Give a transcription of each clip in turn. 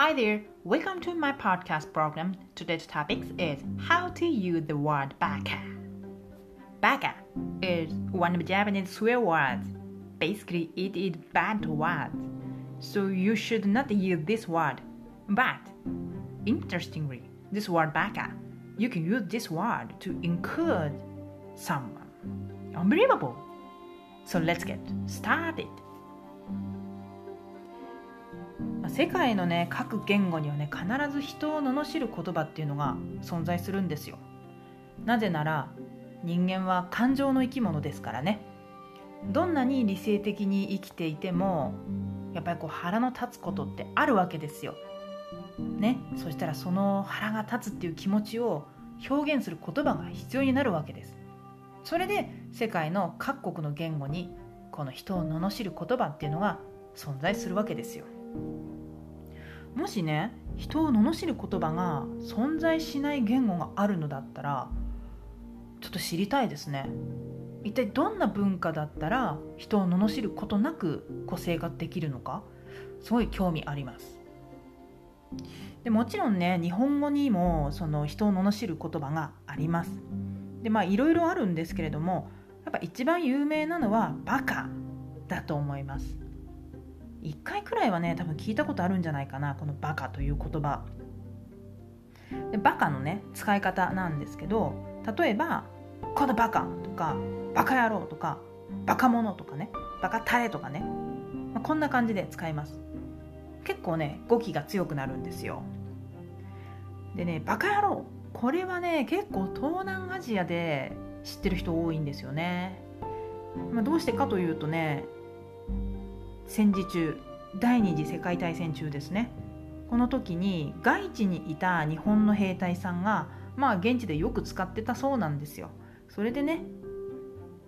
Hi there, welcome to my podcast program. Today's topic is how to use the word baka. Baka is one of Japanese swear words. Basically, it is bad words. So you should not use this word. But, interestingly, this word baka, you can use this word to include someone. Unbelievable! So let's get started. 世界のね各言語にはね必ず人を罵る言葉っていうのが存在するんですよ。なぜなら人間は感情の生き物ですからね。どんなに理性的に生きていてもやっぱりこう腹の立つことってあるわけですよ。ね。そしたらその腹が立つっていう気持ちを表現する言葉が必要になるわけです。それで世界の各国の言語にこの人を罵る言葉っていうのが存在するわけですよ。もしね人を罵る言葉が存在しない言語があるのだったらちょっと知りたいですね。一体どんな文化だったら人を罵ることなく個性ができるのかすごい興味あります。でもちろんね日本語にもその人を罵る言葉があります。でまあいろいろあるんですけれどもやっぱ一番有名なのはバカだと思います。1回くらいはね多分聞いたことあるんじゃないかなこのバカという言葉。でバカのね使い方なんですけど例えばこのバカとかバカ野郎とかバカ者とかねバカタレとかね、まあ、こんな感じで使います。結構ね語気が強くなるんですよ。でねバカ野郎これはね結構東南アジアで知ってる人多いんですよね、まあ、どうしてかというとね戦時中第二次世界大戦中ですね。この時に外地にいた日本の兵隊さんがまあ現地でよく使ってたそうなんですよ。それでね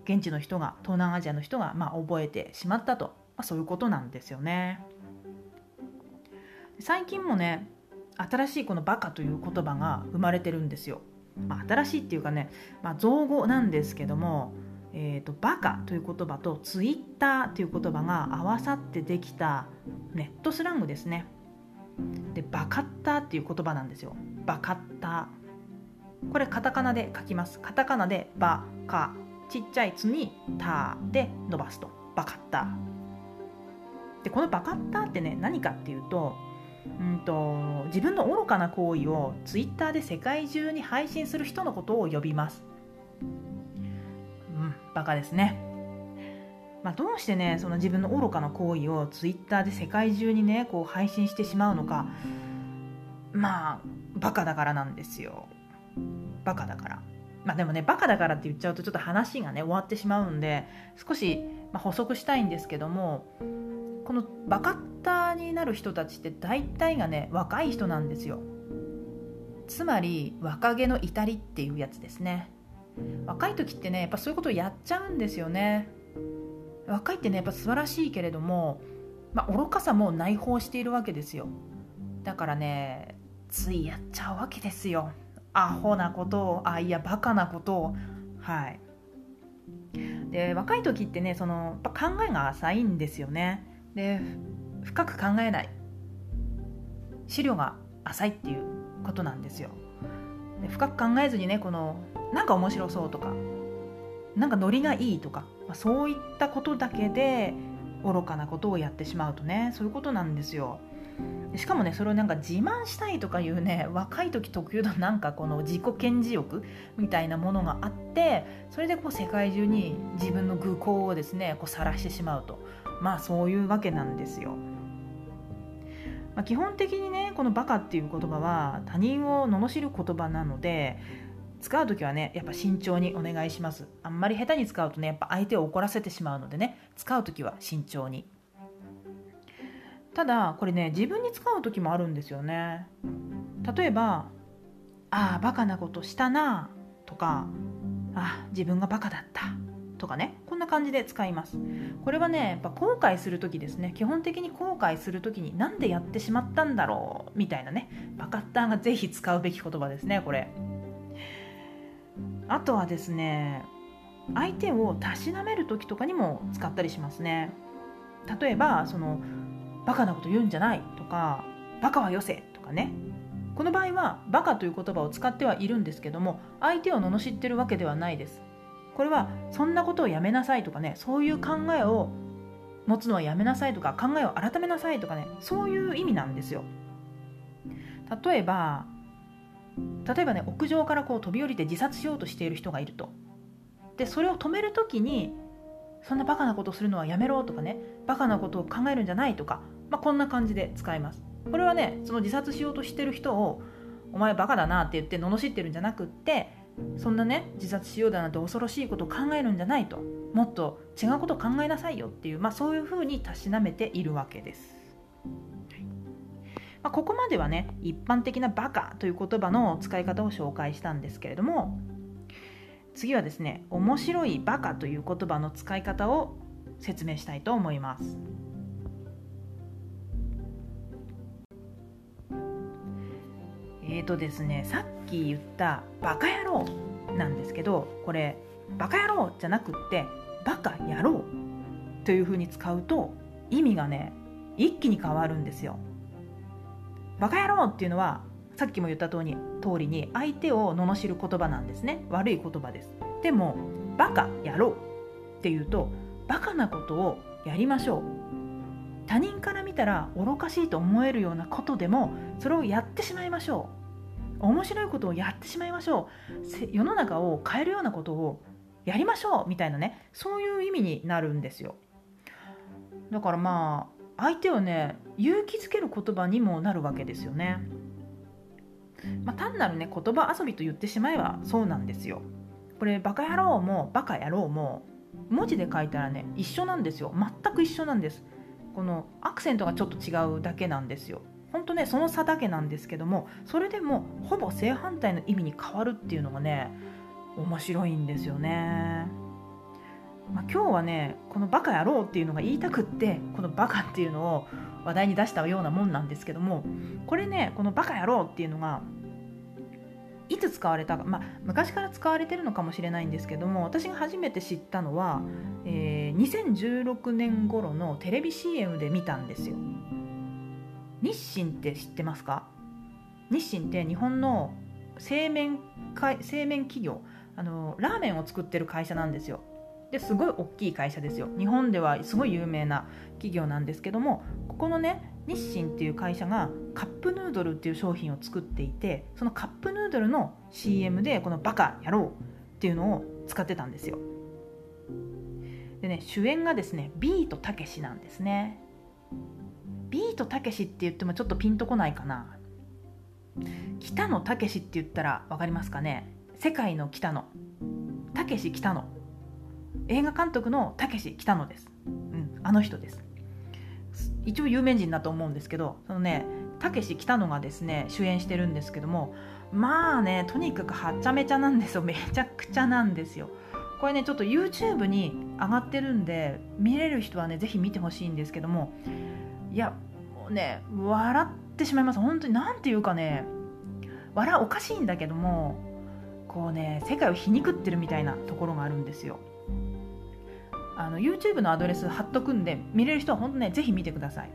現地の人が東南アジアの人がまあ覚えてしまったと、まあ、そういうことなんですよね。最近もね新しいこのバカという言葉が生まれてるんですよ、まあ、新しいっていうかね、まあ、造語なんですけどもえーと、バカという言葉とツイッターという言葉が合わさってできたネットスラングですね。で、バカッターっていう言葉なんですよ。バカッター。これカタカナで書きます。カタカナでバカ、ちっちゃい「つ」に「タ」で伸ばすと。バカッター。で、このバカッターってね、何かっていうと、うんと自分の愚かな行為をツイッターで世界中に配信する人のことを呼びます。バカですね。まあ、どうしてねその自分の愚かな行為をツイッターで世界中にねこう配信してしまうのか。まあバカだからなんですよ。バカだから。まあでもねバカだからって言っちゃうとちょっと話がね終わってしまうんで少し、ま補足したいんですけどもこのバカッターになる人たちって大体がね若い人なんですよ。つまり若気の至りっていうやつですね。若い時ってねやっぱそういうことをやっちゃうんですよね。若いってねやっぱ素晴らしいけれども、まあ、愚かさも内包しているわけですよ。だからねついやっちゃうわけですよ。アホなことをあいやバカなことを。はい。で若い時ってねその考えが浅いんですよね。で深く考えない。資料が浅いっていうことなんですよ。深く考えずにねこのなんか面白そうとかなんかノリがいいとか、まあ、そういったことだけで愚かなことをやってしまうとねそういうことなんですよしかもねそれをなんか自慢したいとかいうね若い時特有のなんかこの自己顕示欲みたいなものがあってそれでこう世界中に自分の愚行をですねこう晒してしまうとまあそういうわけなんですよ。まあ、基本的にねこのバカっていう言葉は他人を罵る言葉なので使う時はねやっぱ慎重にお願いします。あんまり下手に使うとねやっぱ相手を怒らせてしまうのでね使う時は慎重に。ただこれね自分に使う時もあるんですよね。例えば「ああバカなことしたな」とか「ああ自分がバカだった」とかねこんな感じで使います。これはねやっぱ後悔する時ですね。基本的に後悔する時になんでやってしまったんだろうみたいなねバカッターがぜひ使うべき言葉ですねこれ。あとはですね相手をたしなめる時とかにも使ったりしますね。例えばそのバカなこと言うんじゃないとかバカはよせとかね。この場合はバカという言葉を使ってはいるんですけども相手を罵ってるわけではないです。これはそんなことをやめなさいとかねそういう考えを持つのはやめなさいとか考えを改めなさいとかねそういう意味なんですよ。例えば例えばね屋上からこう飛び降りて自殺しようとしている人がいると。でそれを止める時にそんなバカなことするのはやめろとかねバカなことを考えるんじゃないとか、まあ、こんな感じで使います。これはねその自殺しようとしてる人をお前バカだなって言って罵ってるんじゃなくってそんなね自殺しようだなんて恐ろしいことを考えるんじゃないともっと違うことを考えなさいよっていう、まあ、そういうふうにたしなめているわけです。まあ、ここまではね一般的なバカという言葉の使い方を紹介したんですけれども次はですね面白いバカという言葉の使い方を説明したいと思います。えーとですね、さっき言った「バカ野郎」なんですけどこれ「バカ野郎」じゃなくって「バカ野郎」というふうに使うと意味がね一気に変わるんですよ。バカ野郎っていうのはさっきも言った通り通りに相手を罵る言葉なんですね。悪い言葉です。でもバカ野郎っていうとバカなことをやりましょう。他人から見たら愚かしいと思えるようなことでもそれをやってしまいましょう。面白いことをやってしまいましょう。世の中を変えるようなことをやりましょうみたいなね。そういう意味になるんですよ。だからまあ相手をね勇気づける言葉にもなるわけですよね。まあ、単なるね言葉遊びと言ってしまえばそうなんですよ。これバカ野郎もバカ野郎も文字で書いたらね一緒なんですよ。全く一緒なんです。このアクセントがちょっと違うだけなんですよ。本当ねその差だけなんですけどもそれでもほぼ正反対の意味に変わるっていうのがね面白いんですよね、まあ、今日はねこのバカ野郎っていうのが言いたくってこのバカっていうのを話題に出したようなもんなんですけどもこれねこのバカ野郎っていうのがいつ使われたか、まあ、昔から使われてるのかもしれないんですけども私が初めて知ったのは、えー、2016年頃のテレビ CM で見たんですよ。日清って知ってますか？日清って日本の製麺製麺企業あのラーメンを作ってる会社なんですよ。ですごい大きい会社ですよ。日本ではすごい有名な企業なんですけどもここのね日清っていう会社がカップヌードルっていう商品を作っていてそのカップヌードルの CM でこの「バカ野郎」っていうのを使ってたんですよ。でね主演がですねビートたけしなんですね。ビートたけしって言ってもちょっとピンとこないかな。北野たけしって言ったら分かりますかね？世界の北野。たけし北野。映画監督のたけし北野です、うん、あの人です。一応有名人だと思うんですけどそのねたけし北野がですね主演してるんですけどもまあねとにかくはっちゃめちゃなんですよ。めちゃくちゃなんですよ。これねちょっと YouTube に上がってるんで見れる人はねぜひ見てほしいんですけどもいやもうね笑ってしまいます。本当に何ていうかね笑おかしいんだけどもこうね世界を皮肉ってるみたいなところがあるんですよ。あの YouTube のアドレス貼っとくんで見れる人は本当ねぜひ見てください。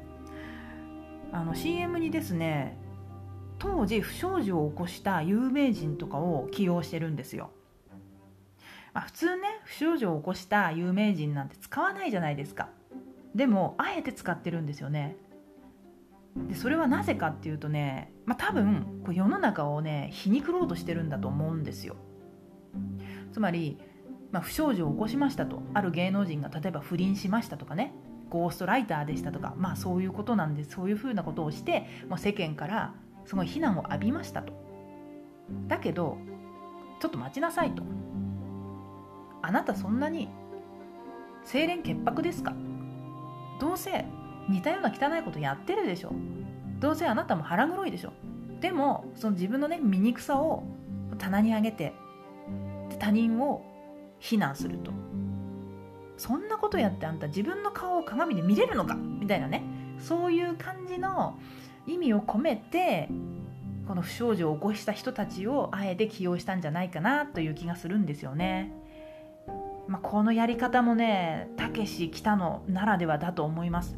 あの CM にですね当時不祥事を起こした有名人とかを起用してるんですよ、まあ、普通ね不祥事を起こした有名人なんて使わないじゃないですか。でもあえて使ってるんですよね。でそれはなぜかっていうとね、まあ、多分こう世の中をね皮肉ろうとしてるんだと思うんですよ。つまりまあ、不祥事を起こしましたと。ある芸能人が例えば不倫しましたとかね。ゴーストライターでしたとか。まあそういうことなんでそういうふうなことをして、まあ、世間からすごい非難を浴びましたと。だけどちょっと待ちなさいと。あなたそんなに清廉潔白ですか？どうせ似たような汚いことやってるでしょ。どうせあなたも腹黒いでしょ。でもその自分のね醜さを棚に上げて他人を非難すると。そんなことやってあんた自分の顔を鏡で見れるのか？みたいなね。そういう感じの意味を込めてこの不祥事を起こした人たちをあえて起用したんじゃないかなという気がするんですよね。まあ、このやり方もねたけし北野ならではだと思います。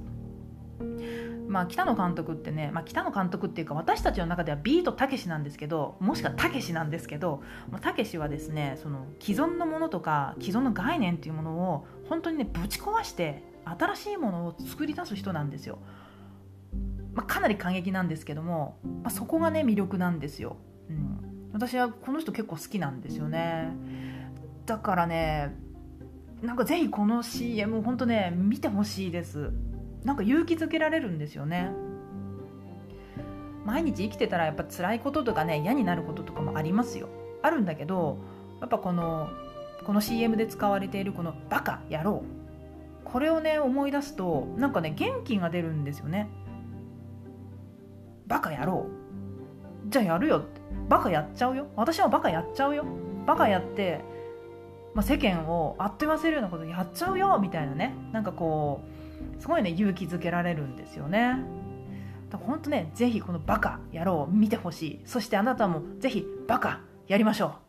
まあ、北野監督ってね、まあ、北野監督っていうか私たちの中ではビートたけしなんですけどもしくはたけしなんですけどたけしはですねその既存のものとか既存の概念っていうものを本当にねぶち壊して新しいものを作り出す人なんですよ。まあ、かなり過激なんですけども、まあ、そこがね魅力なんですよ、うん、私はこの人結構好きなんですよねだからねなんかぜひこの CM 本当ね見てほしいです。なんか勇気づけられるんですよね。毎日生きてたらやっぱ辛いこととかね嫌になることとかもありますよ。あるんだけどやっぱこのこの CM で使われているこの「バカ野郎」これをね思い出すとなんかね元気が出るんですよね。バカ野郎。じゃあやるよバカやっちゃうよ。私はバカやっちゃうよ。バカやってまあ、世間をあっと言わせるようなことやっちゃうよみたいなね。なんかこうすごいね勇気づけられるんですよね。本当ねぜひこのバカ野郎を見てほしい。そしてあなたもぜひバカやりましょう。